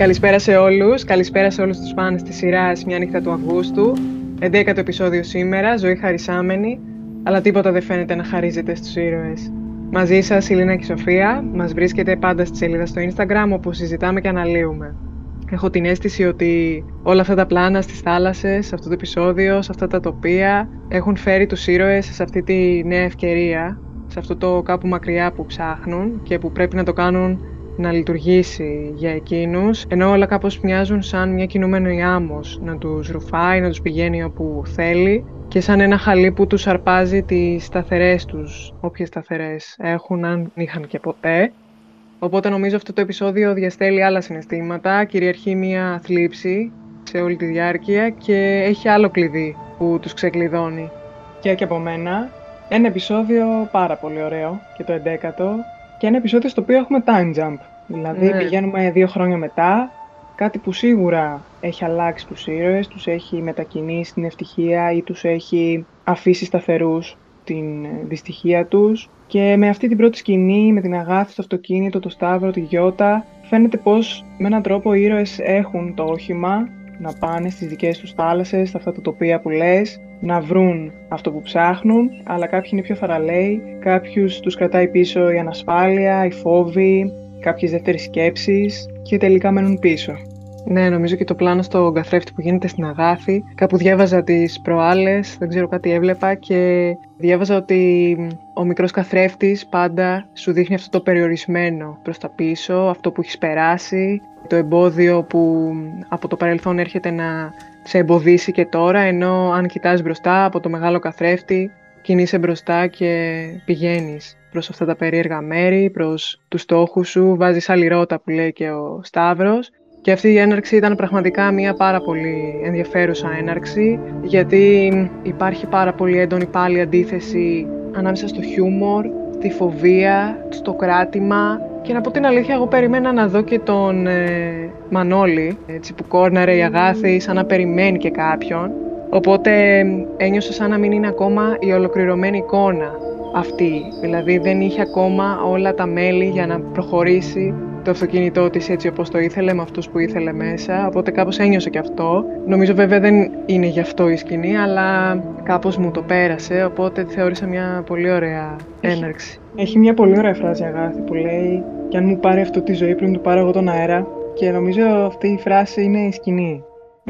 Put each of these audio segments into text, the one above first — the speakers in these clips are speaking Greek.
Καλησπέρα σε όλους, καλησπέρα σε όλους τους φάνες της σειράς «Μια νύχτα του Αυγούστου». 11ο επεισόδιο σήμερα, ζωή χαρισάμενη, αλλά τίποτα δεν φαίνεται να χαρίζεται στους ήρωες. Μαζί σας η Λίνα και η Σοφία, μας βρίσκεται πάντα στη σελίδα στο Instagram όπου συζητάμε και αναλύουμε. Έχω την αίσθηση ότι όλα αυτά τα πλάνα στις θάλασσες, σε αυτό το επεισόδιο, σε αυτά τα τοπία έχουν φέρει τους ήρωες σε αυτή τη νέα ευκαιρία, σε αυτό το κάπου μακριά που ψάχνουν και που πρέπει να το κάνουν να λειτουργήσει για εκείνους, ενώ όλα κάπως μοιάζουν σαν μια κινούμενη άμμος, να τους ρουφάει, να τους πηγαίνει όπου θέλει και σαν ένα χαλί που τους αρπάζει τις σταθερές τους, όποιες σταθερές έχουν, αν είχαν και ποτέ. Οπότε νομίζω αυτό το επεισόδιο διαστέλει άλλα συναισθήματα, κυριαρχεί μια θλίψη σε όλη τη διάρκεια και έχει άλλο κλειδί που τους ξεκλειδώνει. Και και από μένα, ένα επεισόδιο πάρα πολύ ωραίο και το 11ο και ένα επεισόδιο στο οποίο έχουμε time jump. Δηλαδή ναι. πηγαίνουμε δύο χρόνια μετά, κάτι που σίγουρα έχει αλλάξει τους ήρωες, τους έχει μετακινήσει την ευτυχία ή τους έχει αφήσει σταθερούς την ε, δυστυχία τους. Και με αυτή την πρώτη σκηνή, με την αγάθη στο αυτοκίνητο, το Σταύρο, τη Γιώτα, φαίνεται πως με έναν τρόπο οι ήρωες έχουν το όχημα να πάνε στις δικές τους θάλασσες, στα αυτά τα τοπία που λες, να βρουν αυτό που ψάχνουν, αλλά κάποιοι είναι πιο θαραλέοι, κάποιους τους κρατάει πίσω η ανασφάλεια, οι φόβοι, κάποιες δεύτερες σκέψεις και τελικά μένουν πίσω. Ναι, νομίζω και το πλάνο στο καθρέφτη που γίνεται στην Αγάθη. Κάπου διάβαζα τις προάλλες, δεν ξέρω κάτι έβλεπα και διάβαζα ότι ο μικρός καθρέφτης πάντα σου δείχνει αυτό το περιορισμένο προς τα πίσω, αυτό που έχεις περάσει, το εμπόδιο που από το παρελθόν έρχεται να σε εμποδίσει και τώρα, ενώ αν κοιτάς μπροστά από το μεγάλο καθρέφτη, κινείσαι μπροστά και πηγαίνεις προς αυτά τα περίεργα μέρη, προς τους στόχους σου, βάζεις άλλη ρότα που λέει και ο Σταύρος και αυτή η έναρξη ήταν πραγματικά μια πάρα πολύ ενδιαφέρουσα έναρξη γιατί υπάρχει πάρα πολύ έντονη πάλι αντίθεση ανάμεσα στο χιούμορ, στη φοβία, στο κράτημα και να πω την αλήθεια, εγώ περιμένα να δω και τον ε, Μανώλη, έτσι, που κόρναρε η Αγάθη σαν να περιμένει και κάποιον. Οπότε ένιωσα σαν να μην είναι ακόμα η ολοκληρωμένη εικόνα αυτή. Δηλαδή δεν είχε ακόμα όλα τα μέλη για να προχωρήσει το αυτοκίνητό της έτσι όπως το ήθελε, με αυτούς που ήθελε μέσα, οπότε κάπως ένιωσε και αυτό. Νομίζω βέβαια δεν είναι γι' αυτό η σκηνή, αλλά κάπως μου το πέρασε, οπότε θεώρησα μια πολύ ωραία έναρξη. Έχει μια πολύ ωραία φράση Αγάθη που λέει «Κι αν μου πάρει αυτό τη ζωή πριν του πάρω εγώ τον αέρα» και νομίζω αυτή η φράση είναι η σκηνή.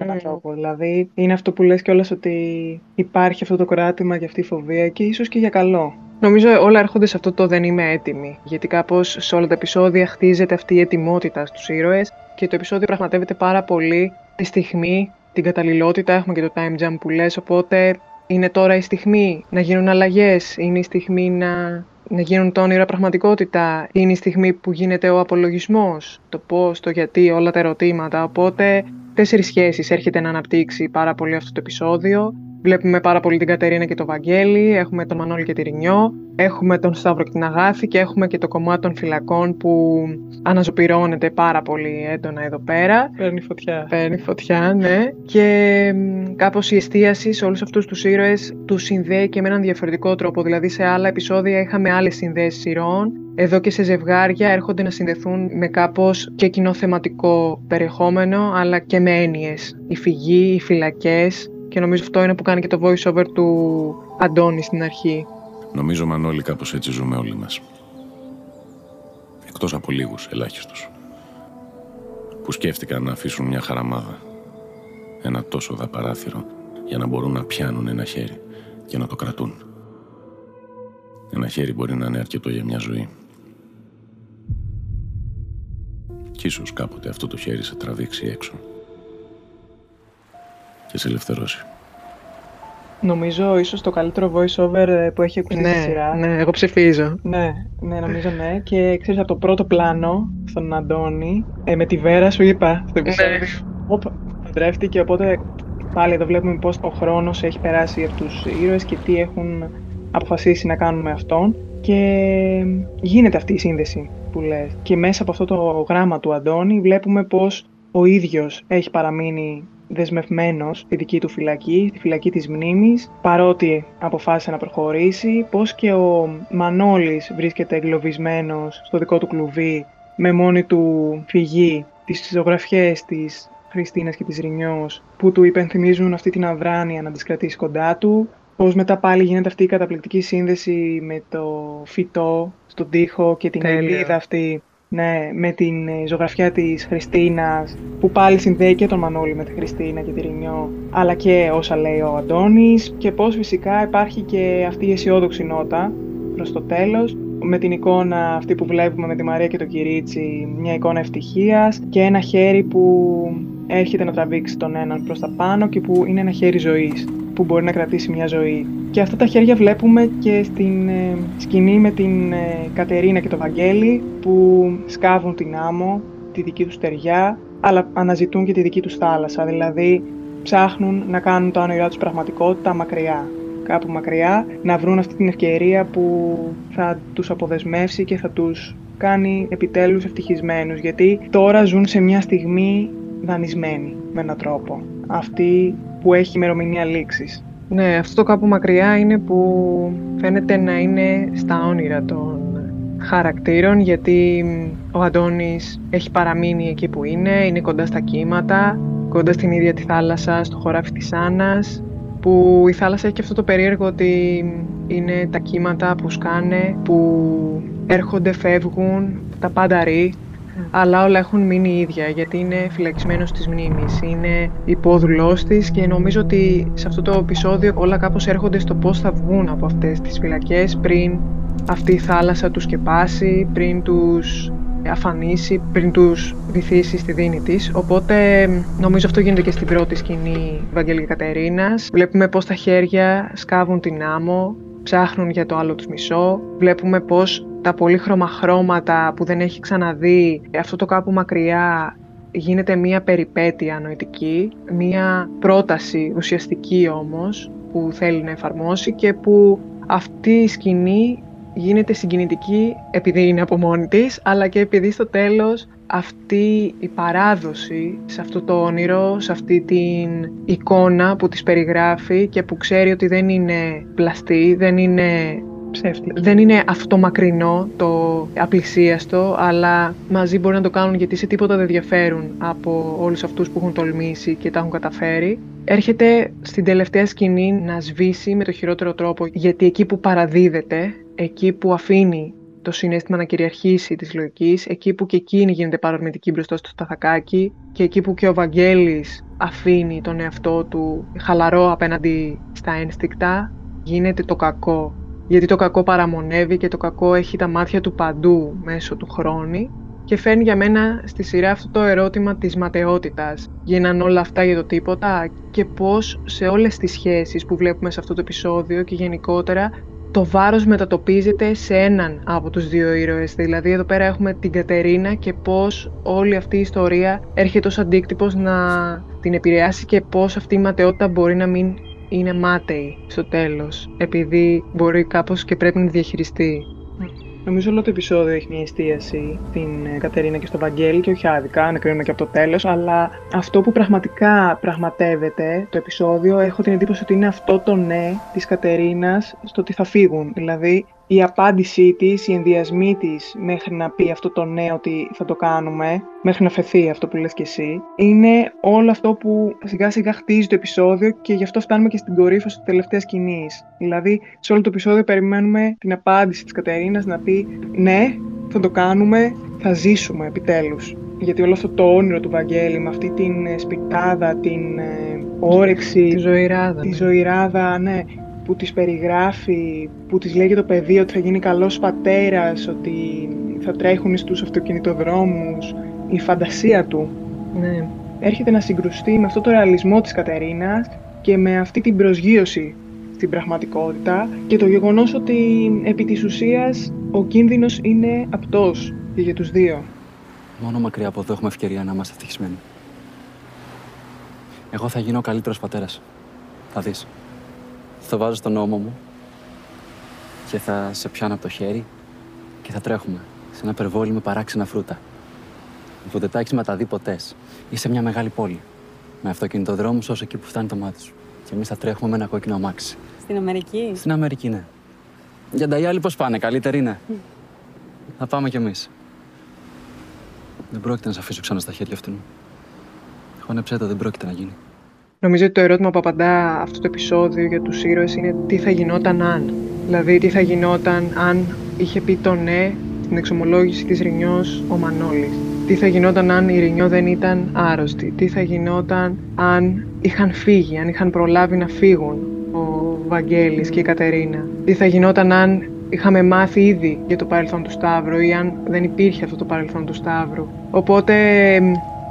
Με έναν τρόπο. Δηλαδή, είναι αυτό που λες κιόλας ότι υπάρχει αυτό το κράτημα και αυτή η φοβία και ίσως και για καλό. Νομίζω όλα έρχονται σε αυτό το δεν είμαι έτοιμη. Γιατί κάπως σε όλα τα επεισόδια χτίζεται αυτή η ετοιμότητα στους ήρωες και το επεισόδιο πραγματεύεται πάρα πολύ τη στιγμή, την καταλληλότητα. Έχουμε και το time jump που λες. Οπότε είναι τώρα η στιγμή να γίνουν αλλαγές, είναι η στιγμή να, να γίνουν τα όνειρα πραγματικότητα, είναι η στιγμή που γίνεται ο απολογισμός, το πώς, το γιατί, όλα τα ερωτήματα. Οπότε τέσσερις σχέσεις έρχεται να αναπτύξει πάρα πολύ αυτό το επεισόδιο. Βλέπουμε πάρα πολύ την Κατερίνα και το Βαγγέλη, έχουμε τον Μανώλη και τη Ρινιό, έχουμε τον Σταύρο και την Αγάθη και έχουμε και το κομμάτι των φυλακών που αναζωπυρώνεται πάρα πολύ έντονα εδώ πέρα. Παίρνει φωτιά. Παίρνει φωτιά, ναι. Και κάπως η εστίαση σε όλους αυτούς τους ήρωες του συνδέει και με έναν διαφορετικό τρόπο. Δηλαδή σε άλλα επεισόδια είχαμε άλλες συνδέσεις σειρών. Εδώ και σε ζευγάρια έρχονται να συνδεθούν με κάπως και κοινό θεματικό περιεχόμενο, αλλά και με έννοιες. Η φυγή, οι φυλακές, και νομίζω αυτό είναι που κάνει και το voice over του Αντώνη στην αρχή. Νομίζω, Μανώλη, κάπως έτσι ζούμε όλοι μας. Εκτός από λίγους, ελάχιστους. Που σκέφτηκαν να αφήσουν μια χαραμάδα. Ένα τόσο δαπαράθυρο για να μπορούν να πιάνουν ένα χέρι και να το κρατούν. Ένα χέρι μπορεί να είναι αρκετό για μια ζωή. Κι ίσως κάποτε αυτό το χέρι σε τραβήξει έξω και σε ελευθερώσει. Νομίζω ίσως το καλύτερο voice over ε, που έχει ακούσει ναι, στη σειρά. Ναι, εγώ ψηφίζω. Ναι, ναι, νομίζω ναι. Και ξέρεις από το πρώτο πλάνο στον Αντώνη, ε, με τη Βέρα σου είπα στο επεισόδιο. Ναι. παντρεύτηκε, οπότε πάλι εδώ βλέπουμε πώς ο χρόνος έχει περάσει από τους ήρωες και τι έχουν αποφασίσει να κάνουν με αυτόν. Και γίνεται αυτή η σύνδεση που λες. Και μέσα από αυτό το γράμμα του Αντώνη βλέπουμε πως ο ίδιος έχει παραμείνει δεσμευμένος στη δική του φυλακή, στη φυλακή της μνήμης, παρότι αποφάσισε να προχωρήσει, πως και ο Μανώλης βρίσκεται εγκλωβισμένος στο δικό του κλουβί με μόνη του φυγή τις ζωγραφιές της Χριστίνας και της Ρινιός που του υπενθυμίζουν αυτή την αδράνεια να τις κρατήσει κοντά του. Πώς μετά πάλι γίνεται αυτή η καταπληκτική σύνδεση με το φυτό στον τοίχο και την ελίδα αυτή ναι, με την ε, ζωγραφιά της Χριστίνας που πάλι συνδέει και τον Μανώλη με τη Χριστίνα και τη Ρινιό αλλά και όσα λέει ο Αντώνης και πώς φυσικά υπάρχει και αυτή η αισιόδοξη νότα προς το τέλος με την εικόνα αυτή που βλέπουμε με τη Μαρία και το Κυρίτσι, μια εικόνα ευτυχίας και ένα χέρι που έρχεται να τραβήξει τον έναν προς τα πάνω και που είναι ένα χέρι ζωής που μπορεί να κρατήσει μια ζωή. Και αυτά τα χέρια βλέπουμε και στην ε, σκηνή με την ε, Κατερίνα και το Βαγγέλη που σκάβουν την άμμο, τη δική τους στεριά, αλλά αναζητούν και τη δική τους θάλασσα, δηλαδή ψάχνουν να κάνουν τα όνειρά τους πραγματικότητα μακριά κάπου μακριά, να βρουν αυτή την ευκαιρία που θα τους αποδεσμεύσει και θα τους κάνει επιτέλους ευτυχισμένους, γιατί τώρα ζουν σε μια στιγμή δανεισμένοι με έναν τρόπο. Αυτή που έχει ημερομηνία λήξης. Ναι, αυτό το κάπου μακριά είναι που φαίνεται να είναι στα όνειρα των χαρακτήρων γιατί ο Αντώνης έχει παραμείνει εκεί που είναι, είναι κοντά στα κύματα, κοντά στην ίδια τη θάλασσα, στο χωράφι της Άννας που η θάλασσα έχει και αυτό το περίεργο ότι είναι τα κύματα που σκάνε, που έρχονται, φεύγουν, τα πάντα ρί, αλλά όλα έχουν μείνει ίδια γιατί είναι φυλακισμένος της μνήμης, είναι υπόδουλός της και νομίζω ότι σε αυτό το επεισόδιο όλα κάπως έρχονται στο πώς θα βγουν από αυτές τις φυλακές πριν αυτή η θάλασσα τους σκεπάσει, πριν τους αφανίσει πριν τους βυθίσει στη δίνη της. Οπότε νομίζω αυτό γίνεται και στην πρώτη σκηνή Βαγγέλη Κατερίνας. Βλέπουμε πώς τα χέρια σκάβουν την άμμο, ψάχνουν για το άλλο τους μισό. Βλέπουμε πώς τα πολύχρωμα χρώματα που δεν έχει ξαναδεί, αυτό το κάπου μακριά γίνεται μία περιπέτεια νοητική, μία πρόταση ουσιαστική όμως που θέλει να εφαρμόσει και που αυτή η σκηνή γίνεται συγκινητική επειδή είναι από μόνη της, αλλά και επειδή στο τέλος αυτή η παράδοση σε αυτό το όνειρο, σε αυτή την εικόνα που της περιγράφει και που ξέρει ότι δεν είναι πλαστή, δεν είναι ψεύτικη. Δεν είναι αυτό μακρινό, το απλησίαστο, αλλά μαζί μπορεί να το κάνουν γιατί σε τίποτα δεν διαφέρουν από όλους αυτούς που έχουν τολμήσει και τα έχουν καταφέρει. Έρχεται στην τελευταία σκηνή να σβήσει με το χειρότερο τρόπο, γιατί εκεί που παραδίδεται εκεί που αφήνει το συνέστημα να κυριαρχήσει της λογικής, εκεί που και εκείνη γίνεται παρορμητική μπροστά στο σταθακάκι και εκεί που και ο Βαγγέλης αφήνει τον εαυτό του χαλαρό απέναντι στα ένστικτα, γίνεται το κακό. Γιατί το κακό παραμονεύει και το κακό έχει τα μάτια του παντού μέσω του χρόνου και φέρνει για μένα στη σειρά αυτό το ερώτημα της ματαιότητας. Γίναν όλα αυτά για το τίποτα και πώς σε όλες τις σχέσεις που βλέπουμε σε αυτό το επεισόδιο και γενικότερα το βάρος μετατοπίζεται σε έναν από τους δύο ήρωες. Δηλαδή εδώ πέρα έχουμε την Κατερίνα και πώς όλη αυτή η ιστορία έρχεται ως αντίκτυπος να την επηρεάσει και πώς αυτή η ματαιότητα μπορεί να μην είναι μάταιη στο τέλος, επειδή μπορεί κάπως και πρέπει να διαχειριστεί. Νομίζω όλο το επεισόδιο έχει μια εστίαση στην ε, Κατερίνα και στο Βαγγέλη και όχι άδικα, να κρίνουμε και από το τέλος, αλλά αυτό που πραγματικά πραγματεύεται το επεισόδιο, έχω την εντύπωση ότι είναι αυτό το ναι της Κατερίνας στο ότι θα φύγουν. Δηλαδή η απάντησή της, οι ενδιασμοί της μέχρι να πει αυτό το ναι ότι θα το κάνουμε, μέχρι να φεθεί αυτό που λες και εσύ, είναι όλο αυτό που σιγά σιγά χτίζει το επεισόδιο και γι' αυτό φτάνουμε και στην κορύφωση της τελευταίας σκηνής. Δηλαδή, σε όλο το επεισόδιο περιμένουμε την απάντηση της Κατερίνας να πει ναι, θα το κάνουμε, θα ζήσουμε επιτέλους. Γιατί όλο αυτό το όνειρο του Βαγγέλη με αυτή την ε, σπιτάδα, την ε, όρεξη, τη ζωηράδα, τη ναι. ζωηράδα, ναι, που τις περιγράφει, που τις λέει το παιδί ότι θα γίνει καλός πατέρας, ότι θα τρέχουν στους αυτοκινητοδρόμους, η φαντασία του. Ναι. Έρχεται να συγκρουστεί με αυτό το ρεαλισμό της Κατερίνας και με αυτή την προσγείωση στην πραγματικότητα και το γεγονός ότι επί της ουσίας ο κίνδυνος είναι απτός και για τους δύο. Μόνο μακριά από εδώ έχουμε ευκαιρία να είμαστε ευτυχισμένοι. Εγώ θα γίνω ο καλύτερος πατέρας. Θα δεις το βάζω στον νόμο μου και θα σε πιάνω από το χέρι και θα τρέχουμε σε ένα περβόλι με παράξενα φρούτα. Που δεν τα έχεις μεταδεί ποτές. Είσαι μια μεγάλη πόλη. Με αυτοκινητοδρόμους όσο εκεί που φτάνει το μάτι σου. Και εμείς θα τρέχουμε με ένα κόκκινο αμάξι. Στην Αμερική; Στην Αμερική, ναι. Για τα άλλοι πώς πάνε, καλύτεροι είναι. θα πάμε κι εμείς. Δεν πρόκειται να σε αφήσω ξανά στα χέρια αυτού. Χώνεψέ δεν πρόκειται να γίνει. Νομίζω ότι το ερώτημα που απαντά αυτό το επεισόδιο για τους ήρωες είναι τι θα γινόταν αν. Δηλαδή τι θα γινόταν αν είχε πει το ναι στην εξομολόγηση της Ρινιός ο Μανώλης. Τι θα γινόταν αν η Ρινιό δεν ήταν άρρωστη. Τι θα γινόταν αν είχαν φύγει, αν είχαν προλάβει να φύγουν ο Βαγγέλης και η Κατερίνα. Τι θα γινόταν αν είχαμε μάθει ήδη για το παρελθόν του Σταύρου ή αν δεν υπήρχε αυτό το παρελθόν του Σταύρου. Οπότε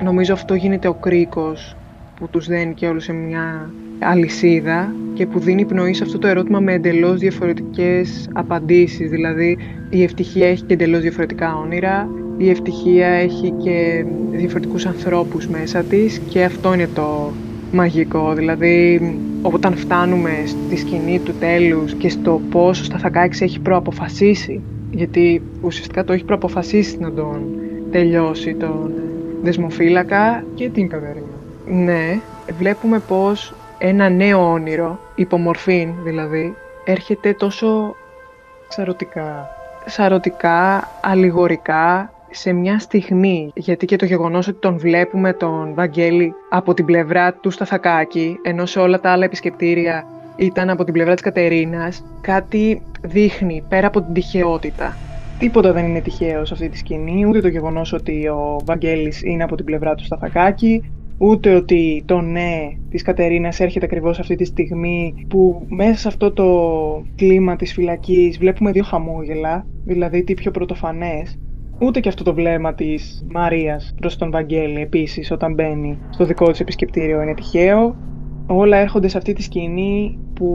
νομίζω αυτό γίνεται ο κρίκος που τους δένει και όλους σε μια αλυσίδα και που δίνει πνοή σε αυτό το ερώτημα με εντελώς διαφορετικές απαντήσεις. Δηλαδή η ευτυχία έχει και εντελώς διαφορετικά όνειρα, η ευτυχία έχει και διαφορετικούς ανθρώπους μέσα της και αυτό είναι το μαγικό. Δηλαδή όταν φτάνουμε στη σκηνή του τέλους και στο πώς ο Σταθακάκης έχει προαποφασίσει γιατί ουσιαστικά το έχει προαποφασίσει να τον τελειώσει τον δεσμοφύλακα και την Καβερίνα. Ναι, βλέπουμε πως ένα νέο όνειρο, υπομορφήν δηλαδή, έρχεται τόσο σαρωτικά, σαρωτικά, αλληγορικά, σε μια στιγμή, γιατί και το γεγονός ότι τον βλέπουμε τον Βαγγέλη από την πλευρά του Σταθακάκη, ενώ σε όλα τα άλλα επισκεπτήρια ήταν από την πλευρά της Κατερίνας, κάτι δείχνει πέρα από την τυχαιότητα. Τίποτα δεν είναι τυχαίος σε αυτή τη σκηνή, ούτε το γεγονός ότι ο Βαγγέλης είναι από την πλευρά του Σταθακάκη, ούτε ότι το ναι της Κατερίνας έρχεται ακριβώς αυτή τη στιγμή που μέσα σε αυτό το κλίμα της φυλακής βλέπουμε δύο χαμόγελα, δηλαδή τι πιο πρωτοφανές, ούτε και αυτό το βλέμμα της Μαρίας προς τον Βαγγέλη επίσης όταν μπαίνει στο δικό της επισκεπτήριο είναι τυχαίο. Όλα έρχονται σε αυτή τη σκηνή που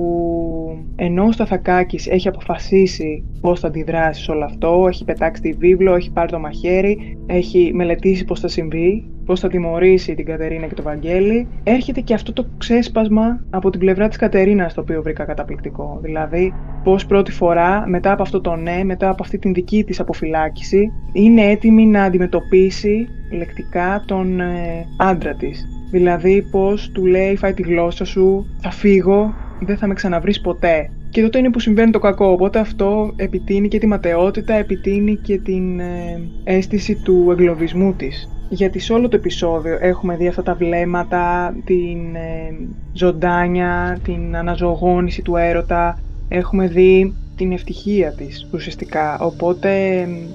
ενώ ο Σταθακάκης έχει αποφασίσει πώς θα αντιδράσει σε όλο αυτό, έχει πετάξει τη βίβλο, έχει πάρει το μαχαίρι, έχει μελετήσει πώς θα συμβεί, πώς θα τιμωρήσει την Κατερίνα και το Βαγγέλη, έρχεται και αυτό το ξέσπασμα από την πλευρά της Κατερίνας το οποίο βρήκα καταπληκτικό. Δηλαδή πώς πρώτη φορά μετά από αυτό το ναι, μετά από αυτή την δική της αποφυλάκηση, είναι έτοιμη να αντιμετωπίσει λεκτικά τον ε, άντρα της. Δηλαδή πώς του λέει φάει τη γλώσσα σου, θα φύγω, δεν θα με ξαναβρεις ποτέ. Και τότε είναι που συμβαίνει το κακό, οπότε αυτό επιτείνει και τη ματαιότητα, επιτείνει και την ε, αίσθηση του εγκλωβισμού της. Γιατί σε όλο το επεισόδιο έχουμε δει αυτά τα βλέμματα, την ε, ζωντάνια, την αναζωογόνηση του έρωτα, έχουμε δει την ευτυχία της ουσιαστικά, οπότε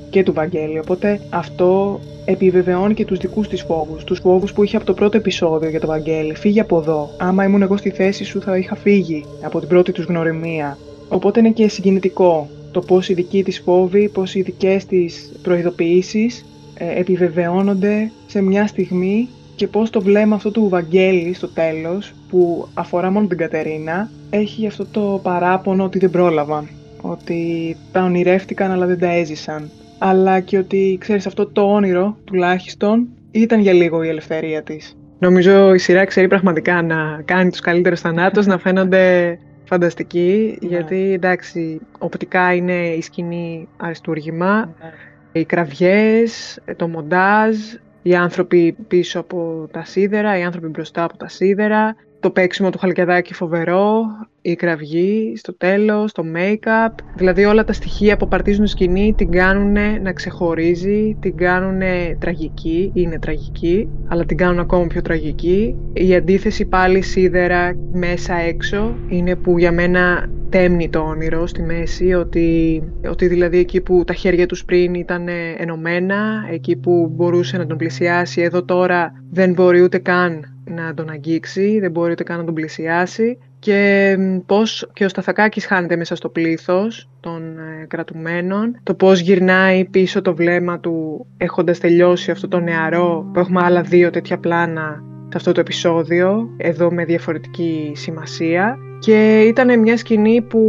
και του Βαγγέλη, οπότε αυτό επιβεβαιώνει και τους δικούς της φόβους, τους φόβους που είχε από το πρώτο επεισόδιο για το Βαγγέλη, φύγει από εδώ, άμα ήμουν εγώ στη θέση σου θα είχα φύγει από την πρώτη τους γνωριμία, οπότε είναι και συγκινητικό το πώς οι δικοί της φόβοι, πώς οι δικές της προειδοποιήσεις ε, επιβεβαιώνονται σε μια στιγμή και πώς το βλέμμα αυτό του Βαγγέλη στο τέλος, που αφορά μόνο την Κατερίνα, έχει αυτό το παράπονο ότι δεν πρόλαβαν ότι τα ονειρεύτηκαν αλλά δεν τα έζησαν. Αλλά και ότι, ξέρεις, αυτό το όνειρο τουλάχιστον ήταν για λίγο η ελευθερία της. Νομίζω η σειρά ξέρει πραγματικά να κάνει τους καλύτερους θανάτους, να φαίνονται φανταστικοί, ναι. γιατί εντάξει, οπτικά είναι η σκηνή αριστούργημα, ναι. οι κραυγές, το μοντάζ, οι άνθρωποι πίσω από τα σίδερα, οι άνθρωποι μπροστά από τα σίδερα, το παίξιμο του Χαλκιαδάκη φοβερό, η κραυγή στο τέλος, το make-up. Δηλαδή όλα τα στοιχεία που απαρτίζουν σκηνή την κάνουν να ξεχωρίζει, την κάνουν τραγική, είναι τραγική, αλλά την κάνουν ακόμα πιο τραγική. Η αντίθεση πάλι σίδερα μέσα έξω είναι που για μένα τέμνει το όνειρο στη μέση, ότι, ότι δηλαδή εκεί που τα χέρια τους πριν ήταν ενωμένα, εκεί που μπορούσε να τον πλησιάσει, εδώ τώρα δεν μπορεί ούτε καν να τον αγγίξει, δεν μπορεί ούτε καν να τον πλησιάσει. Και πώς και ο Σταθακάκης χάνεται μέσα στο πλήθος των ε, κρατουμένων, το πώς γυρνάει πίσω το βλέμμα του έχοντας τελειώσει αυτό το νεαρό, που έχουμε άλλα δύο τέτοια πλάνα σε αυτό το επεισόδιο, εδώ με διαφορετική σημασία. Και ήταν μια σκηνή που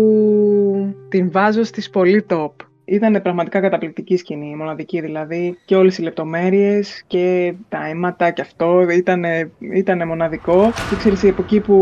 την βάζω στις πολύ top ήταν πραγματικά καταπληκτική σκηνή, μοναδική δηλαδή. Και όλες οι λεπτομέρειες και τα αίματα και αυτό ήταν, ήτανε μοναδικό. Και ξέρεις, από εκεί που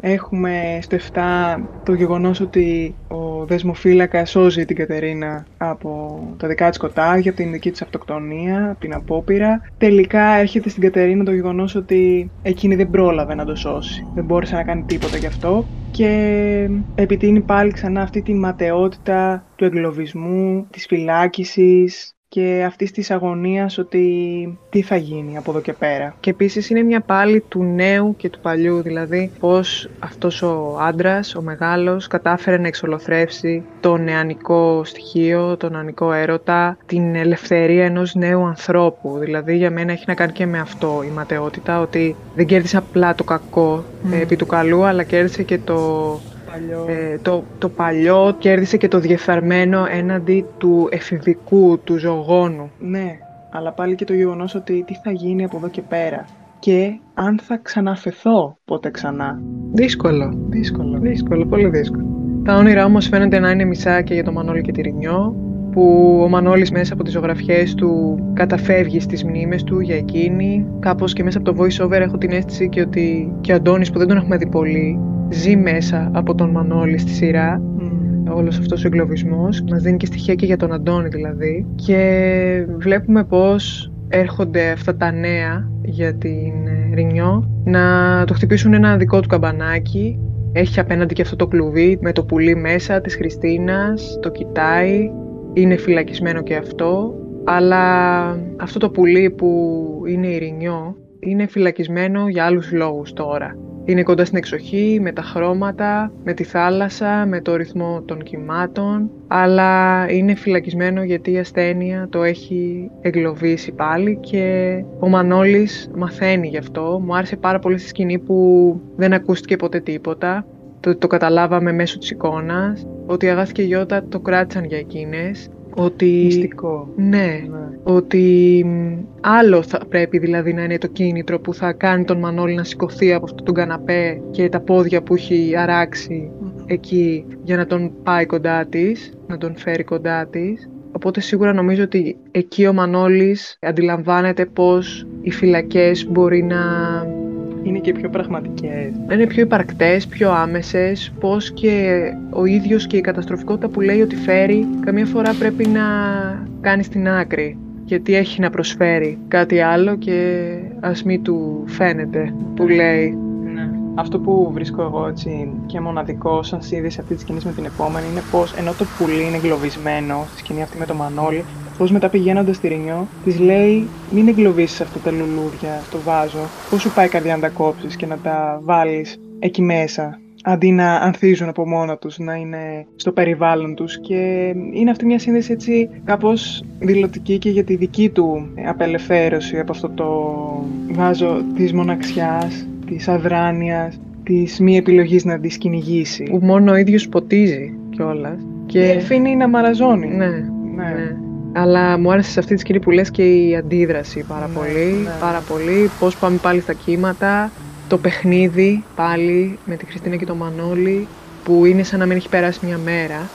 έχουμε στο 7 το γεγονός ότι ο δεσμοφύλακα σώζει την Κατερίνα από τα δικά της σκοτάδια, από την δική της αυτοκτονία, την απόπειρα. Τελικά έρχεται στην Κατερίνα το γεγονός ότι εκείνη δεν πρόλαβε να το σώσει. Δεν μπόρεσε να κάνει τίποτα γι' αυτό και επιτείνει πάλι ξανά αυτή τη ματαιότητα του εγκλωβισμού, της φυλάκισης, και αυτής της αγωνίας ότι τι θα γίνει από εδώ και πέρα. Και επίσης είναι μια πάλι του νέου και του παλιού, δηλαδή πώς αυτός ο άντρας, ο μεγάλος, κατάφερε να εξολοθρεύσει το νεανικό στοιχείο, το νεανικό έρωτα, την ελευθερία ενός νέου ανθρώπου. Δηλαδή για μένα έχει να κάνει και με αυτό η ματαιότητα, ότι δεν κέρδισε απλά το κακό mm. επί του καλού, αλλά κέρδισε και το Παλιό. ε, το, το παλιό κέρδισε και το διεφθαρμένο έναντι του εφηβικού, του ζωγόνου. Ναι, αλλά πάλι και το γεγονός ότι τι θα γίνει από εδώ και πέρα. Και αν θα ξαναφεθώ ποτέ ξανά. Δύσκολο. Δύσκολο. Δύσκολο, πολύ δύσκολο. Τα όνειρά όμως φαίνεται να είναι μισά και για τον Μανώλη και τη Ρινιό, που ο Μανώλης μέσα από τις ζωγραφιές του καταφεύγει στις μνήμες του για εκείνη. Κάπως και μέσα από το voice over έχω την αίσθηση και ότι και ο Αντώνης που δεν τον έχουμε δει πολύ, ζει μέσα από τον Μανώλη στη σειρά όλος αυτός ο εγκλωβισμός. Μας δίνει και στοιχεία και για τον Αντώνη δηλαδή. Και βλέπουμε πώς έρχονται αυτά τα νέα για την ε, Ρινιό να το χτυπήσουν ένα δικό του καμπανάκι. Έχει απέναντι και αυτό το κλουβί με το πουλί μέσα της Χριστίνας, το κοιτάει, είναι φυλακισμένο και αυτό. Αλλά αυτό το πουλί που είναι η Ρινιό είναι φυλακισμένο για άλλους λόγους τώρα. Είναι κοντά στην εξοχή, με τα χρώματα, με τη θάλασσα, με το ρυθμό των κυμάτων, αλλά είναι φυλακισμένο γιατί η ασθένεια το έχει εγκλωβίσει πάλι και ο Μανώλης μαθαίνει γι' αυτό. Μου άρεσε πάρα πολύ στη σκηνή που δεν ακούστηκε ποτέ τίποτα, το, το καταλάβαμε μέσω της εικόνας, ότι η Αγάθη και η Γιώτα το κράτησαν για εκείνες, ότι... Μυστικό. Ναι, ότι άλλο θα πρέπει δηλαδή να είναι το κίνητρο που θα κάνει τον Μανώλη να σηκωθεί από αυτόν τον καναπέ και τα πόδια που έχει αράξει εκεί για να τον πάει κοντά της, να τον φέρει κοντά της. Οπότε σίγουρα νομίζω ότι εκεί ο Μανώλης αντιλαμβάνεται πως οι φυλακές μπορεί να είναι και πιο πραγματικές. είναι πιο υπαρκτές, πιο άμεσες, πως και ο ίδιος και η καταστροφικότητα που λέει ότι φέρει, καμία φορά πρέπει να κάνει στην άκρη. Γιατί έχει να προσφέρει κάτι άλλο και ας μη του φαίνεται που λέει. Ναι. Αυτό που βρίσκω εγώ έτσι και μοναδικό σαν σύνδεση αυτή τη σκηνή με την επόμενη είναι πως ενώ το πουλί είναι εγκλωβισμένο στη σκηνή αυτή με το Μανώλη, πώς μετά πηγαίνοντας στη Ρινιό, της λέει: Μην εγκλωβίσεις αυτά τα λουλούδια στο βάζο. Πώς σου πάει η καρδιά να τα κόψεις και να τα βάλεις εκεί μέσα. Αντί να ανθίζουν από μόνα τους, να είναι στο περιβάλλον τους και είναι αυτή μια σύνδεση έτσι κάπως δηλωτική και για τη δική του απελευθέρωση από αυτό το βάζο της μοναξιάς, της αδράνειας, της μη επιλογής να της κυνηγήσει. Που μόνο ο ίδιος ποτίζει κιόλας. Και αφήνει να μαραζώνει. Ναι, ναι. ναι. Αλλά μου άρεσε σε αυτή τη σκηνή που λες και η αντίδραση πάρα Ναι, πολύ. ναι. Πάρα πολύ. Πώς πάμε πάλι στα κύματα. Το παιχνίδι πάλι με τη Χριστίνα και τον Μανώλη που είναι σαν να μην έχει περάσει μια μέρα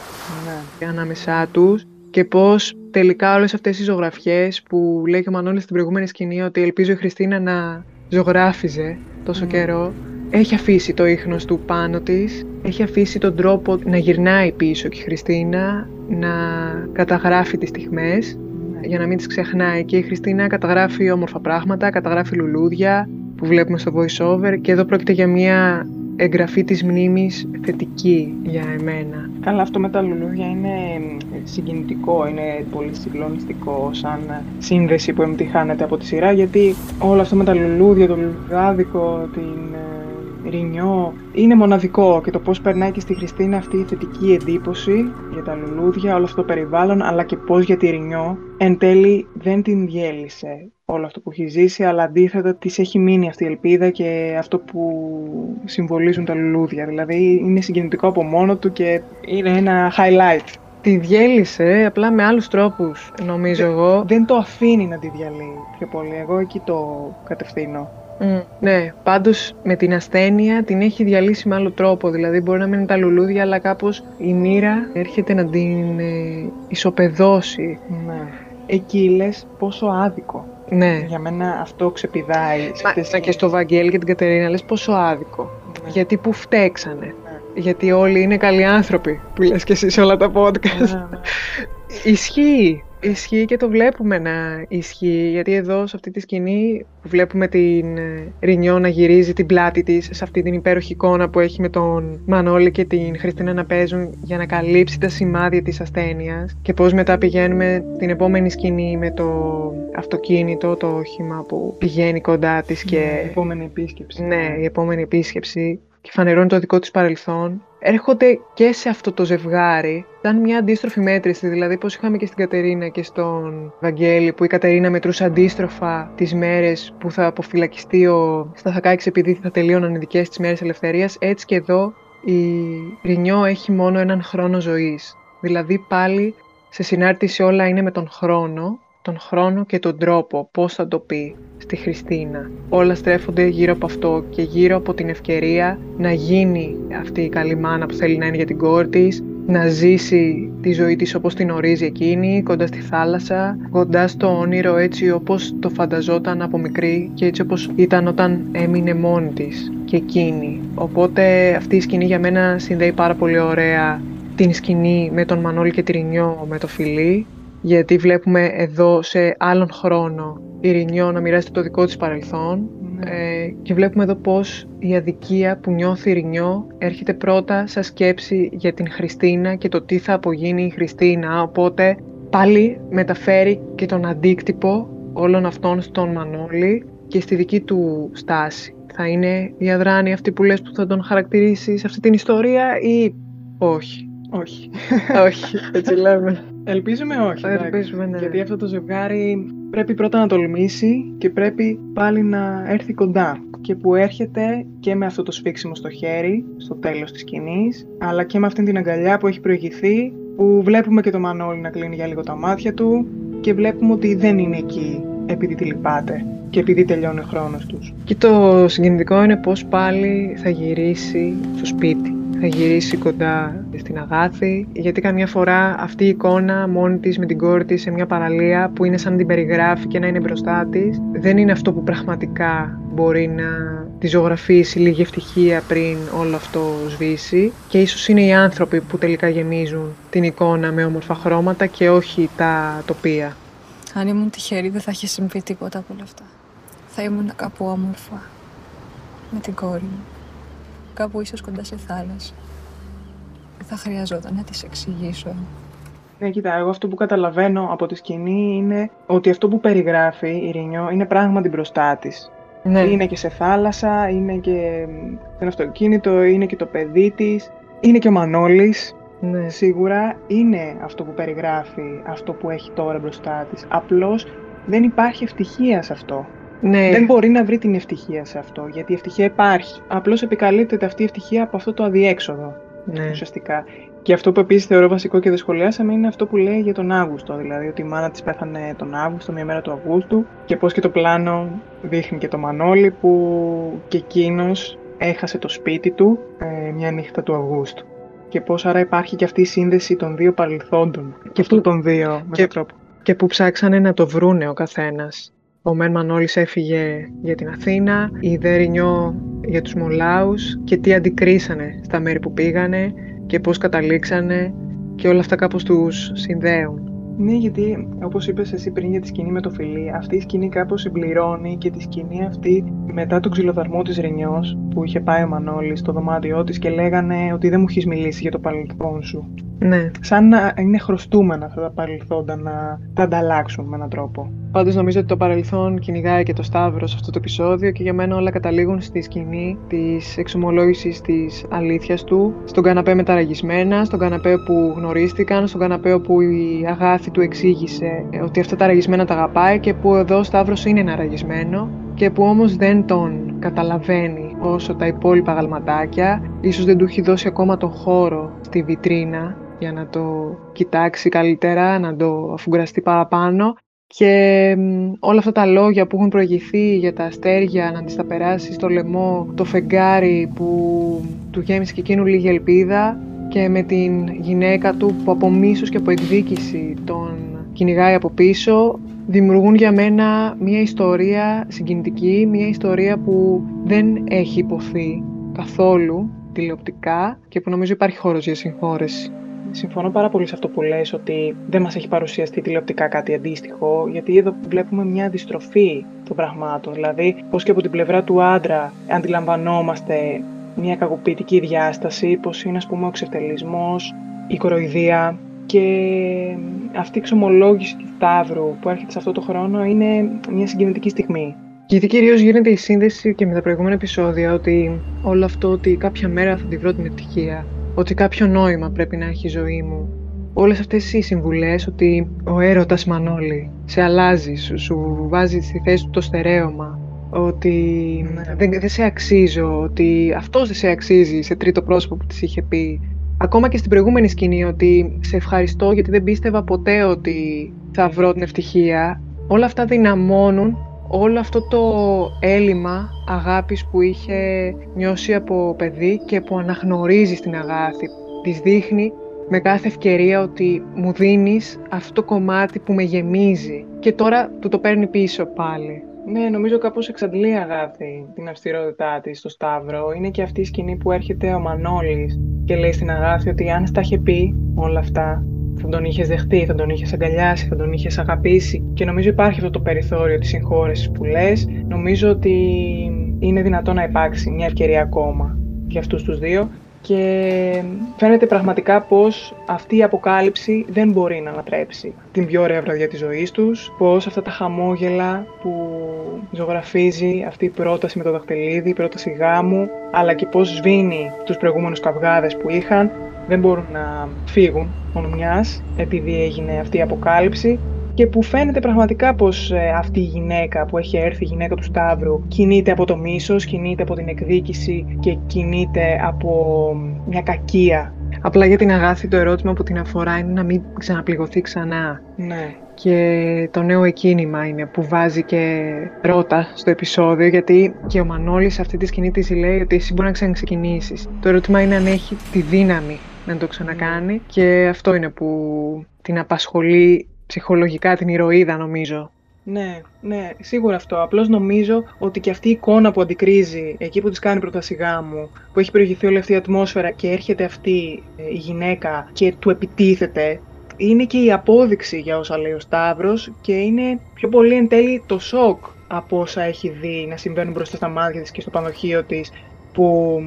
ναι. ανάμεσά τους και πώς τελικά όλες αυτές οι ζωγραφιές που λέει και ο Μανώλης στην προηγούμενη σκηνή ότι ελπίζω η Χριστίνα να ζωγράφιζε τόσο Μμμ. καιρό έχει αφήσει το ίχνος του πάνω της, έχει αφήσει τον τρόπο να γυρνάει πίσω και η Χριστίνα να καταγράφει τις στιγμές για να μην τις ξεχνάει και η Χριστίνα καταγράφει όμορφα πράγματα, καταγράφει λουλούδια που βλέπουμε στο voice over και εδώ πρόκειται για μια εγγραφή της μνήμης θετική για εμένα. Καλά, αυτό με τα λουλούδια είναι συγκινητικό, είναι πολύ συγκλονιστικό σαν σύνδεση που εμτυχάνεται από τη σειρά γιατί όλο αυτό με τα λουλούδια, το λουλουδάδικο, την ε, ρινιό είναι μοναδικό και το πώς περνάει και στη Χριστίνα αυτή η θετική εντύπωση για τα λουλούδια, όλο αυτό το περιβάλλον αλλά και πώς για τη ρινιό εν τέλει δεν την διέλυσε όλο αυτό που έχει ζήσει αλλά αντίθετα της έχει μείνει αυτή η ελπίδα και αυτό που συμβολίζουν τα λουλούδια δηλαδή είναι συγκινητικό από μόνο του και είναι ένα highlight Τη διέλυσε απλά με άλλους τρόπους νομίζω εγώ. δεν το αφήνει να τη διαλύει πιο πολύ. Εγώ εκεί το κατευθύνω. Μμ, ναι, πάντως με την ασθένεια την έχει διαλύσει με άλλο τρόπο. Δηλαδή μπορεί να μένει τα λουλούδια, αλλά κάπως η μοίρα έρχεται να την ε, ισοπεδώσει. Ναι. Εκεί λες πόσο άδικο. Ναι. Για μένα αυτό ξεπηδάει. σε Μα, αυτές μα τις- και στο Βαγγέλη και την Κατερίνα λες πόσο άδικο. Ναι. Γιατί που φταίξανε. Γιατί όλοι είναι καλοί άνθρωποι που λες και εσύ σε όλα τα podcast. Ναι, ναι. Ισχύει. Ισχύει και το βλέπουμε να ισχύει, γιατί εδώ σε αυτή τη σκηνή βλέπουμε την ε, Ρινιό να γυρίζει την πλάτη της σε αυτή την υπέροχη εικόνα που έχει με τον Μανώλη και την Χριστίνα να παίζουν για να καλύψει τα σημάδια της ασθένειας και πώς μετά πηγαίνουμε την επόμενη σκηνή με το αυτοκίνητο, το όχημα που πηγαίνει κοντά της και... Ναι, η επόμενη επίσκεψη. Ναι, η επόμενη επίσκεψη και φανερώνει το δικό της παρελθόν έρχονται και σε αυτό το ζευγάρι σαν μια αντίστροφη μέτρηση. Δηλαδή, πώς είχαμε και στην Κατερίνα και στον Βαγγέλη, που η Κατερίνα μετρούσε αντίστροφα τις μέρες που θα αποφυλακιστεί ο Σταθακάκης επειδή θα τελείωναν οι δικές της μέρες ελευθερίας, έτσι και εδώ η Ρινιό έχει μόνο έναν χρόνο ζωής. Δηλαδή, πάλι σε συνάρτηση όλα είναι με τον χρόνο τον χρόνο και τον τρόπο πώς θα το πει στη Χριστίνα. Όλα στρέφονται γύρω από αυτό και γύρω από την ευκαιρία να γίνει αυτή η καλή μάνα που θέλει να είναι για την κόρη της, να ζήσει τη ζωή της όπως την ορίζει εκείνη, κοντά στη θάλασσα, κοντά στο όνειρο έτσι όπως το φανταζόταν από μικρή και έτσι όπως ήταν όταν έμεινε μόνη της και εκείνη. Οπότε αυτή η σκηνή για μένα συνδέει πάρα πολύ ωραία την σκηνή με τον Μανώλη και τη Ρινιό με το φιλί γιατί βλέπουμε εδώ σε άλλον χρόνο η Ρινιό να μοιράζεται το δικό της παρελθόν ναι. ε, και βλέπουμε εδώ πως η αδικία που νιώθει η Ρινιό έρχεται πρώτα σαν σκέψη για την Χριστίνα και το τι θα απογίνει η Χριστίνα, οπότε πάλι μεταφέρει και τον αντίκτυπο όλων αυτών στον Μανώλη και στη δική του στάση. Θα είναι η αδράνη αυτή που λες που θα τον χαρακτηρίσει σε αυτή την ιστορία ή όχι; Όχι. όχι, έτσι λέμε. Ελπίζουμε όχι. Ελπίζουμε, ναι. Γιατί αυτό το ζευγάρι πρέπει πρώτα να τολμήσει και πρέπει πάλι να έρθει κοντά. Και που έρχεται και με αυτό το σφίξιμο στο χέρι, στο τέλος της σκηνής, αλλά και με αυτήν την αγκαλιά που έχει προηγηθεί, που βλέπουμε και το Μανώλη να κλείνει για λίγο τα μάτια του και βλέπουμε ότι δεν είναι εκεί επειδή τη λυπάται και επειδή τελειώνει ο χρόνος τους. Και το συγκινητικό είναι πώς πάλι θα γυρίσει στο σπίτι θα γυρίσει κοντά στην Αγάθη, γιατί καμιά φορά αυτή η εικόνα μόνη της με την κόρη της σε μια παραλία που είναι σαν να την περιγράφει και να είναι μπροστά της, δεν είναι αυτό που πραγματικά μπορεί να τη ζωγραφίσει λίγη ευτυχία πριν όλο αυτό σβήσει και ίσως είναι οι άνθρωποι που τελικά γεμίζουν την εικόνα με όμορφα χρώματα και όχι τα τοπία. Αν ήμουν τυχερή δεν θα είχε συμβεί τίποτα από όλα αυτά. Θα ήμουν κάπου όμορφα με την κόρη μου κάπου ίσως κοντά σε θάλασσα. Δεν θα χρειαζόταν να της εξηγήσω. Ναι, κοίτα, εγώ αυτό που καταλαβαίνω από τη σκηνή είναι ότι αυτό που περιγράφει η Ρινιό είναι πράγματι μπροστά της. Ναι. Είναι και σε θάλασσα, είναι και ένα αυτοκίνητο, είναι και το παιδί της, είναι και ο Μανώλης. Ναι. Σίγουρα είναι αυτό που περιγράφει, αυτό που έχει τώρα μπροστά της. Απλώς δεν υπάρχει ευτυχία σε αυτό. Ναι. Δεν μπορεί να βρει την ευτυχία σε αυτό, γιατί η ευτυχία υπάρχει. Απλώς επικαλύπτεται αυτή η ευτυχία από αυτό το αδιέξοδο. Ναι. Ουσιαστικά. Και αυτό που επίσης θεωρώ βασικό και δεν σχολιάσαμε είναι αυτό που λέει για τον Αύγουστο. Δηλαδή ότι η μάνα της πέθανε τον Αύγουστο, μια μέρα του Αυγούστου, και πώς και το πλάνο δείχνει και το Μανώλη που και εκείνος έχασε το σπίτι του ε, μια νύχτα του Αυγούστου. Και πώς άρα υπάρχει και αυτή η σύνδεση των δύο παρελθόντων. Και αυτού των δύο με τον τρόπο. Και που ψάξανε να το βρούνε ο καθένας. Ο Μεν Μανώλης έφυγε για την Αθήνα, η Δερινιό για τους Μολάους και τι αντικρίσανε στα μέρη που πήγανε και πώς καταλήξανε και όλα αυτά κάπως τους συνδέουν. Ναι, γιατί όπως είπες εσύ πριν για τη σκηνή με το φιλί, αυτή η σκηνή κάπως συμπληρώνει και τη σκηνή αυτή μετά τον ξυλοδαρμό της Ρενιός που είχε πάει ο Μανώλης στο δωμάτιό της και λέγανε ότι δεν μου έχεις μιλήσει για το παρελθόν σου. Ναι. Σαν να είναι χρωστούμενα αυτά τα παρελθόντα να τα ανταλλάξουν με έναν τρόπο. Πάντως νομίζω ότι το παρελθόν κυνηγάει και το Σταύρο σε αυτό το επεισόδιο και για μένα όλα καταλήγουν στη σκηνή της εξομολόγησης της αλήθειας του, στον καναπέ μεταραγισμένα, στον καναπέ που γνωρίστηκαν, στον καναπέ όπου η αγάθη του εξήγησε ότι αυτά τα ραγισμένα τα αγαπάει και που εδώ ο Σταύρος είναι ένα ραγισμένο και που όμως δεν τον καταλαβαίνει όσο τα υπόλοιπα γαλματάκια, ίσως δεν του έχει δώσει ακόμα τον χώρο στη βιτρίνα για να το κοιτάξει καλύτερα, να το αφουγκραστεί παραπάνω και όλα αυτά τα λόγια που έχουν προηγηθεί για τα αστέρια να τις τα περάσει στο λαιμό το φεγγάρι που του γέμισε και εκείνου λίγη ελπίδα και με την γυναίκα του που από μίσος και από εκδίκηση τον κυνηγάει από πίσω δημιουργούν για μένα μια ιστορία συγκινητική, μια ιστορία που δεν έχει υποθεί καθόλου τηλεοπτικά και που νομίζω υπάρχει χώρος για συγχώρεση. Συμφωνώ πάρα πολύ σε αυτό που λες ότι δεν μας έχει παρουσιαστεί τηλεοπτικά κάτι αντίστοιχο, γιατί εδώ βλέπουμε μια αντιστροφή των πραγμάτων. Δηλαδή, πώς και από την πλευρά του άντρα αντιλαμβανόμαστε μια κακοποιητική διάσταση, πώς είναι ας πούμε ο εξευτελισμός, η κοροϊδία και αυτή η εξομολόγηση του Σταύρου που έρχεται σε αυτό το χρόνο είναι μια συγκινητική στιγμή. Γιατί κυρίως γίνεται η σύνδεση και με τα προηγούμενα επεισόδια ότι όλο αυτό ότι κάποια μέρα θα τη βρω την ευτυχία, ότι κάποιο νόημα πρέπει να έχει η ζωή μου. Όλες αυτές οι συμβουλές ότι ο έρωτας Μανώλη σε αλλάζει, σου, σου βάζει στη θέση του το στερέωμα, ότι ναι. δεν, δεν σε αξίζω, ότι αυτός δεν σε αξίζει σε τρίτο πρόσωπο που της είχε πει. Ακόμα και στην προηγούμενη σκηνή ότι σε ευχαριστώ γιατί δεν πίστευα ποτέ ότι θα βρω την ευτυχία. Όλα αυτά δυναμώνουν όλο αυτό το έλλειμμα αγάπης που είχε νιώσει από παιδί και που αναγνωρίζει στην αγάπη. Της δείχνει με κάθε ευκαιρία ότι μου δίνεις αυτό το κομμάτι που με γεμίζει και τώρα του το παίρνει πίσω πάλι. Ναι, νομίζω κάπως εξαντλεί αγάπη την αυστηρότητά της στο Σταύρο. Είναι και αυτή η σκηνή που έρχεται ο Μανώλης και λέει στην αγάπη ότι αν στα είχε πει όλα αυτά, θα τον είχες δεχτεί, θα τον είχες αγκαλιάσει, θα τον είχες αγαπήσει. Και νομίζω υπάρχει αυτό το περιθώριο της συγχώρεσης που λες. Νομίζω ότι είναι δυνατό να υπάρξει μια ευκαιρία ακόμα για αυτούς τους δύο. Και φαίνεται πραγματικά πως αυτή η αποκάλυψη δεν μπορεί να ανατρέψει την πιο ωραία βραδιά της ζωής τους, πως αυτά τα χαμόγελα που ζωγραφίζει αυτή η πρόταση με το δαχτυλίδι, η πρόταση γάμου, αλλά και πως σβήνει τους προηγούμενους καυγάδες που είχαν, δεν μπορούν να φύγουν μόνος μιας επειδή έγινε αυτή η αποκάλυψη και που φαίνεται πραγματικά πως ε, αυτή η γυναίκα που έχει έρθει, η γυναίκα του Σταύρου, κινείται από το μίσος, κινείται από την εκδίκηση και κινείται από μια κακία. Απλά για την αγάθη το ερώτημα που την αφορά είναι να μην ξαναπληγωθεί ξανά. Ναι. Και το νέο εκκίνημα είναι που βάζει και ρώτα στο επεισόδιο, γιατί και ο Μανώλης αυτή τη σκηνή της λέει ότι εσύ μπορεί να ξαναξεκινήσεις. Το ερώτημα είναι αν έχει τη δύναμη να το ξανακάνει και αυτό είναι που την απασχολεί ψυχολογικά την ηρωίδα νομίζω. Ναι, ναι, σίγουρα αυτό. Απλώς νομίζω ότι και αυτή η εικόνα που αντικρίζει εκεί που της κάνει πρόταση γάμου, που έχει προηγηθεί όλη αυτή η ατμόσφαιρα και έρχεται αυτή ε, η γυναίκα και του επιτίθεται, είναι και η απόδειξη για όσα λέει ο Σταύρος και είναι πιο πολύ εν τέλει το σοκ από όσα έχει δει να συμβαίνουν μπροστά στα μάτια της και στο πανδοχείο της που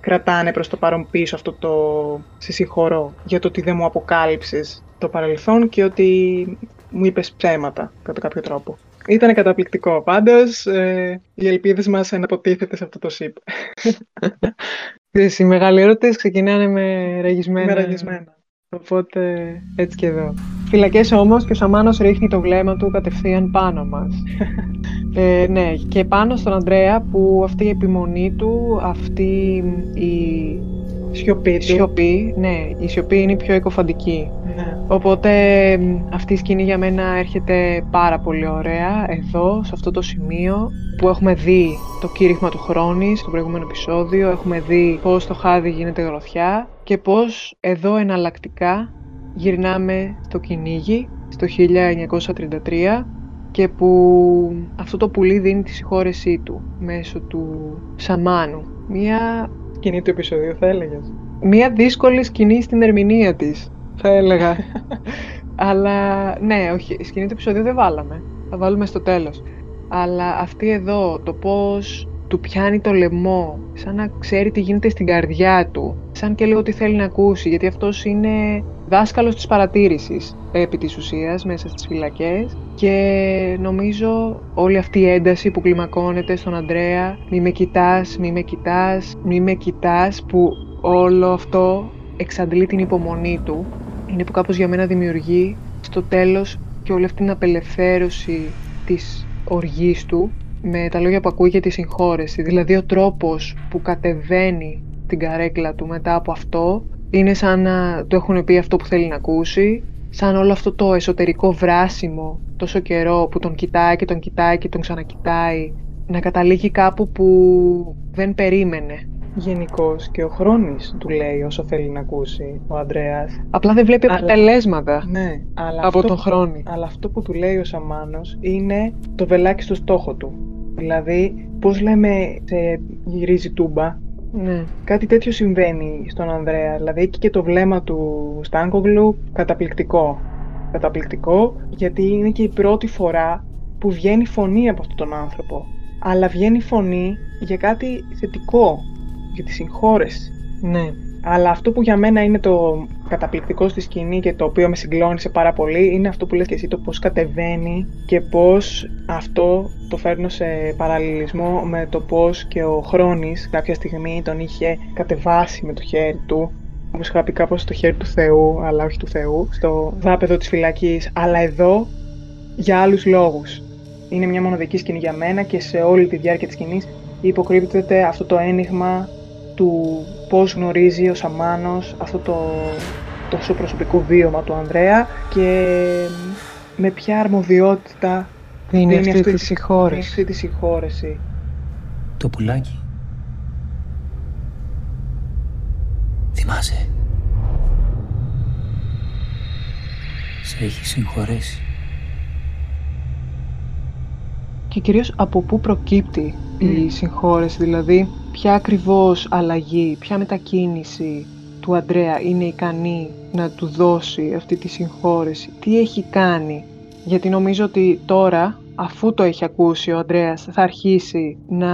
κρατάνε προς το παρόν πίσω αυτό το «σε συγχωρώ» για το ότι δεν μου αποκάλυψες το παρελθόν και ότι μου είπες ψέματα κατά κάποιο τρόπο. Ήταν καταπληκτικό. Πάντως, ε, οι ελπίδες μας εναποτίθεται σε αυτό το ΣΥΠ. Οι μεγάλοι έρωτες ξεκινάνε με ραγισμένα. Με ραγισμένα. Οπότε έτσι και εδώ. Φυλακές όμως και ο Σαμάνος ρίχνει το βλέμμα του κατευθείαν πάνω μας. ε, ναι, και πάνω στον Ανδρέα που αυτή η επιμονή του, αυτή η σιωπή του. Σιωπή, ναι, η σιωπή είναι η πιο εκοφαντική. Ναι. Οπότε αυτή η σκηνή για μένα έρχεται πάρα πολύ ωραία εδώ, σε αυτό το σημείο που έχουμε δει το κήρυγμα του χρόνου στο προηγούμενο επεισόδιο, έχουμε δει πώς το χάδι γίνεται γροθιά και πώς εδώ εναλλακτικά γυρνάμε στο κυνήγι στο 1933 και που αυτό το πουλί δίνει τη συγχώρεσή του μέσω του Σαμάνου. Μια σκηνή του επεισοδίου θα έλεγες. Μια δύσκολη σκηνή στην ερμηνεία της, θα έλεγα. Αλλά ναι, όχι, η σκηνή του επεισοδίου δεν βάλαμε. Θα βάλουμε στο τέλος. Αλλά αυτή εδώ, το πώς του πιάνει το λαιμό, σαν να ξέρει τι γίνεται στην καρδιά του, σαν και λίγο τι θέλει να ακούσει, γιατί αυτός είναι δάσκαλος της παρατήρησης επί της ουσίας μέσα στις φυλακές. Και νομίζω όλη αυτή η ένταση που κλιμακώνεται στον Αντρέα «Μη με κοιτάς, μη με κοιτάς, μη με κοιτάς» που όλο αυτό εξαντλεί την υπομονή του είναι που κάπως για μένα δημιουργεί στο τέλος και όλη αυτή την απελευθέρωση της οργής του με τα λόγια που ακούει για τη συγχώρεση. Δηλαδή ο τρόπος που κατεβαίνει την καρέκλα του μετά από αυτό είναι σαν να του έχουν πει αυτό που θέλει να ακούσει, σαν όλο αυτό το εσωτερικό βράσιμο τόσο καιρό που τον κοιτάει και τον κοιτάει και τον ξανακοιτάει, να καταλήγει κάπου που δεν περίμενε. Γενικώς και ο Χρόνης του λέει όσο θέλει να ακούσει ο Ανδρέας. Απλά δεν βλέπει αποτελέσματα ναι, αλλά από αυτό, τον Χρόνη. Αλλά αυτό που του λέει ο Σαμάνος είναι το βελάκι στο στόχο του. Δηλαδή, πώς λέμε σε γυρίζει τούμπα, Ναι. Κάτι τέτοιο συμβαίνει στον Ανδρέα. Δηλαδή εκεί και το βλέμμα του Στάνκογλου καταπληκτικό. Καταπληκτικό γιατί είναι και η πρώτη φορά που βγαίνει φωνή από αυτόν τον άνθρωπο. Αλλά βγαίνει φωνή για κάτι θετικό, για τη συγχώρεση. Ναι. Αλλά αυτό που για μένα είναι το καταπληκτικό στη σκηνή και το οποίο με συγκλώνησε πάρα πολύ είναι αυτό που λες και εσύ το πώς κατεβαίνει και πώς αυτό το φέρνω σε παραλληλισμό με το πώς και ο Χρόνης κάποια στιγμή τον είχε κατεβάσει με το χέρι του όπως είχα πει κάπως στο χέρι του Θεού, αλλά όχι του Θεού, στο δάπεδο της φυλακής, αλλά εδώ για άλλους λόγους. Είναι μια μοναδική σκηνή για μένα και σε όλη τη διάρκεια της σκηνής υποκρύπτεται αυτό το ένιγμα του πώς γνωρίζει ο Σαμάνος αυτό το τόσο προσωπικό βίωμα του Ανδρέα και με ποια αρμοδιότητα Είναι δίνει αυτή τη δίνει συγχώρεση. αυτή τη συγχώρεση. Το πουλάκι. Θυμάσαι; Σε έχει συγχωρέσει. Και κυρίως από πού προκύπτει η Μμ. συγχώρεση, δηλαδή ποια ακριβώς αλλαγή, ποια μετακίνηση του Αντρέα είναι ικανή να του δώσει αυτή τη συγχώρεση, τι έχει κάνει; Γιατί νομίζω ότι τώρα, αφού το έχει ακούσει ο Ανδρέας, θα αρχίσει να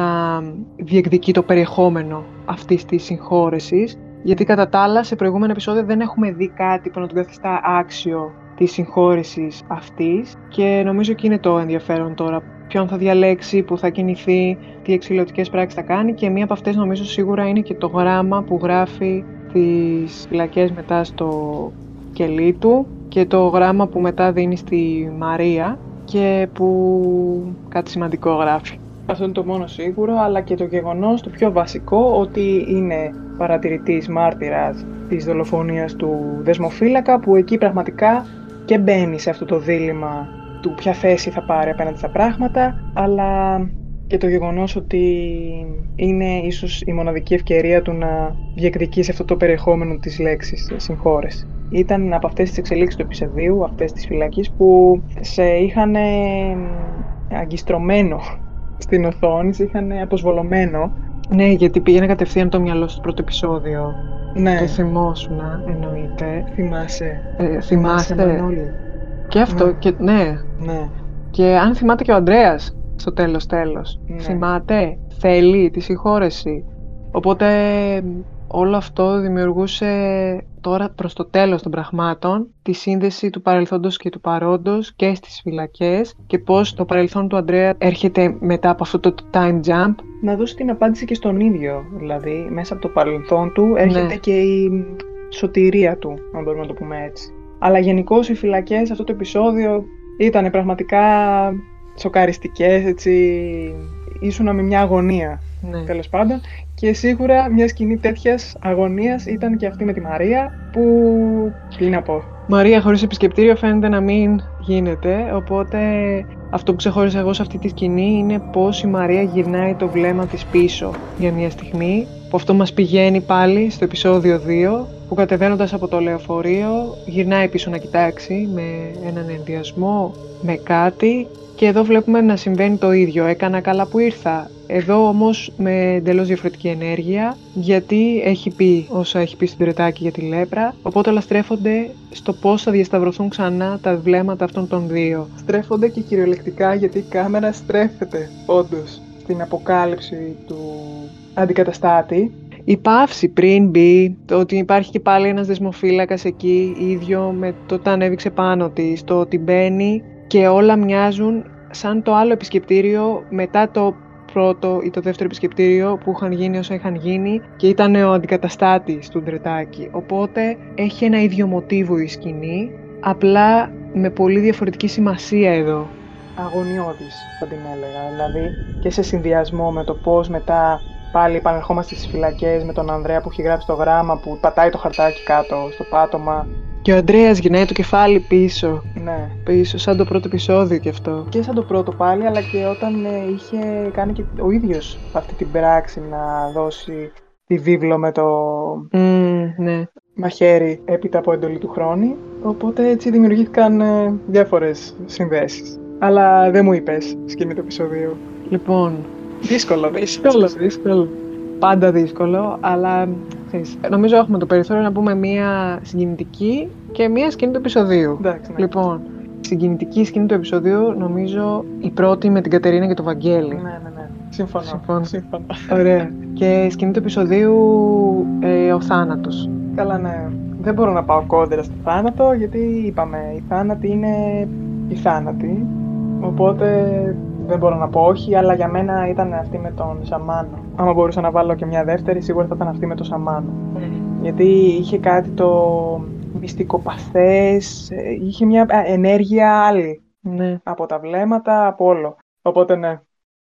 διεκδικεί το περιεχόμενο αυτής της συγχώρεσης, γιατί κατά τα άλλα σε προηγούμενα επεισόδια δεν έχουμε δει κάτι που να τον καθιστά άξιο της συγχώρεσης αυτής και νομίζω και είναι το ενδιαφέρον τώρα ποιον θα διαλέξει, που θα κινηθεί, τι εξηλωτικές πράξεις θα κάνει και μία από αυτές νομίζω σίγουρα είναι και το γράμμα που γράφει τις φυλακές μετά στο κελί του και το γράμμα που μετά δίνει στη Μαρία και που κάτι σημαντικό γράφει. Αυτό είναι το μόνο σίγουρο, αλλά και το γεγονός το πιο βασικό ότι είναι παρατηρητής μάρτυρας της δολοφονίας του δεσμοφύλακα που εκεί πραγματικά και μπαίνει σε αυτό το δίλημα του ποια θέση θα πάρει απέναντι στα πράγματα, αλλά και το γεγονός ότι είναι ίσως η μοναδική ευκαιρία του να διεκδικήσει αυτό το περιεχόμενο της λέξης συγχώρεση. Ήταν από αυτές τις εξελίξεις του επεισοδίου, αυτές τις φυλακής που σε είχαν αγκιστρωμένο στην οθόνη, σε είχαν αποσβολωμένο. Ναι, γιατί πήγαινε κατευθείαν το μυαλό στο πρώτο επεισόδιο. Ναι, Το θυμόσουνα, εννοείται. θυμάσαι. Ε, θυμάστε. Μανώλη. Και αυτό, Ναι. και, ναι. Ναι. Και αν θυμάται και ο Ανδρέας στο τέλος τέλος. Ναι. Θυμάται, θέλει τη συγχώρεση. Οπότε όλο αυτό δημιουργούσε τώρα προς το τέλος των πραγμάτων τη σύνδεση του παρελθόντος και του παρόντος και στις φυλακές και πώς το παρελθόν του Ανδρέα έρχεται μετά από αυτό το time jump. Να δώσει την απάντηση και στον ίδιο, δηλαδή μέσα από το παρελθόν του έρχεται Ναι. και η σωτηρία του, αν μπορούμε να το πούμε έτσι. Αλλά γενικώς οι φυλακές αυτό το επεισόδιο ήταν πραγματικά σοκαριστικές, έτσι, ήσουνα με μια αγωνία Ναι. τέλος πάντων. Και σίγουρα μια σκηνή τέτοιας αγωνίας ήταν και αυτή με τη Μαρία, που. Τι να πω. Μαρία χωρίς επισκεπτήριο φαίνεται να μην γίνεται, οπότε αυτό που ξεχώρισα εγώ σε αυτή τη σκηνή είναι πως η Μαρία γυρνάει το βλέμμα της πίσω για μια στιγμή, που αυτό μας πηγαίνει πάλι στο επεισόδιο 2, που κατεβαίνοντας από το λεωφορείο γυρνάει πίσω να κοιτάξει με έναν ενδιασμό, με κάτι και εδώ βλέπουμε να συμβαίνει το ίδιο. Έκανα καλά που ήρθα. Εδώ όμως με εντελώς διαφορετική ενέργεια, γιατί έχει πει όσα έχει πει στην Τρετάκη για τη λέπρα, οπότε όλα στρέφονται στο πώς θα διασταυρωθούν ξανά τα βλέμματα αυτών των δύο. Στρέφονται και κυριολεκτικά γιατί η κάμερα στρέφεται όντως στην αποκάλυψη του αντικαταστάτη. Η παύση πριν μπει, το ότι υπάρχει και πάλι ένας δεσμοφύλακας εκεί, ίδιο με το ότι ανέβηξε πάνω της, το ότι μπαίνει και όλα μοιάζουν σαν το άλλο επισκεπτήριο μετά το πρώτο ή το δεύτερο επισκεπτήριο που είχαν γίνει όσα είχαν γίνει και ήταν ο αντικαταστάτης του Ντρετάκη. Οπότε έχει ένα ίδιο μοτίβο η σκηνή, απλά με πολύ διαφορετική σημασία εδώ. Αγωνιώδης θα την έλεγα. Δηλαδή και σε συνδυασμό με το πώς μετά πάλι επανερχόμαστε στις φυλακές με τον Ανδρέα που έχει γράψει το γράμμα που πατάει το χαρτάκι κάτω στο πάτωμα. Και ο Ανδρέας γυρνάει το κεφάλι πίσω, Ναι. πίσω σαν το πρώτο επεισόδιο κι αυτό. Και σαν το πρώτο πάλι, αλλά και όταν ε, είχε κάνει και ο ίδιος αυτή την πράξη να δώσει τη βίβλο με το Μμμ, ναι. μαχαίρι έπειτα από εντολή του χρόνου. Οπότε έτσι δημιουργήθηκαν ε, διάφορες συνδέσεις. Αλλά δεν μου είπες σκηνή του επεισοδίου. Λοιπόν, Δύσκολο, δύσκολο, δύσκολο. πάντα δύσκολο, αλλά ξέρεις, νομίζω έχουμε το περιθώριο να πούμε μία συγκινητική και μία σκηνή του επεισοδίου. Εντάξει, ναι. Λοιπόν, συγκινητική σκηνή του επεισοδίου, νομίζω η πρώτη με την Κατερίνα και το Βαγγέλη. Ναι, ναι, ναι. Συμφωνώ. Συμφωνώ. Συμφωνώ. Ωραία. Και η σκηνή του επεισοδίου, ε, ο θάνατος. Καλά, ναι. Δεν μπορώ να πάω κόντρα στο θάνατο, γιατί είπαμε, η θάνατη είναι η θάνατη. Οπότε δεν μπορώ να πω όχι, αλλά για μένα ήταν αυτή με τον Σαμάνο. Άμα μπορούσα να βάλω και μια δεύτερη, σίγουρα θα ήταν αυτή με τον Σαμάνο. Γιατί είχε κάτι το μυστικοπαθές, ε, είχε μια ε, ενέργεια άλλη. Ναι. Από τα βλέμματα, από όλο. Οπότε ναι.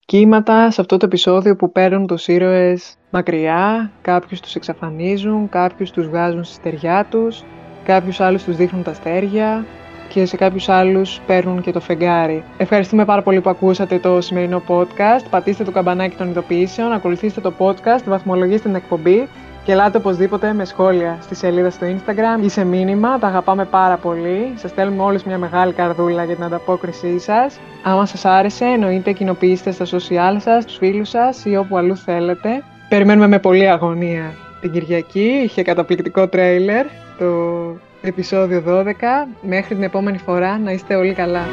Κύματα σε αυτό το επεισόδιο που παίρνουν τους ήρωες μακριά, κάποιους τους εξαφανίζουν, κάποιους τους βγάζουν στη στεριά τους, κάποιους άλλους τους δείχνουν τα αστέρια και σε κάποιους άλλους παίρνουν και το φεγγάρι. Ευχαριστούμε πάρα πολύ που ακούσατε το σημερινό podcast. Πατήστε το καμπανάκι των ειδοποιήσεων, ακολουθήστε το podcast, βαθμολογήστε την εκπομπή και ελάτε οπωσδήποτε με σχόλια στη σελίδα στο Instagram ή σε μήνυμα. Τα αγαπάμε πάρα πολύ. Σας στέλνουμε όλους μια μεγάλη καρδούλα για την ανταπόκρισή σας. Άμα σας άρεσε, εννοείται κοινοποιήστε στα social σας, στου φίλους σας ή όπου αλλού θέλετε. Περιμένουμε με πολύ αγωνία την Κυριακή. Είχε καταπληκτικό τρέιλερ το επεισόδιο 12. Μέχρι την επόμενη φορά να είστε όλοι καλά.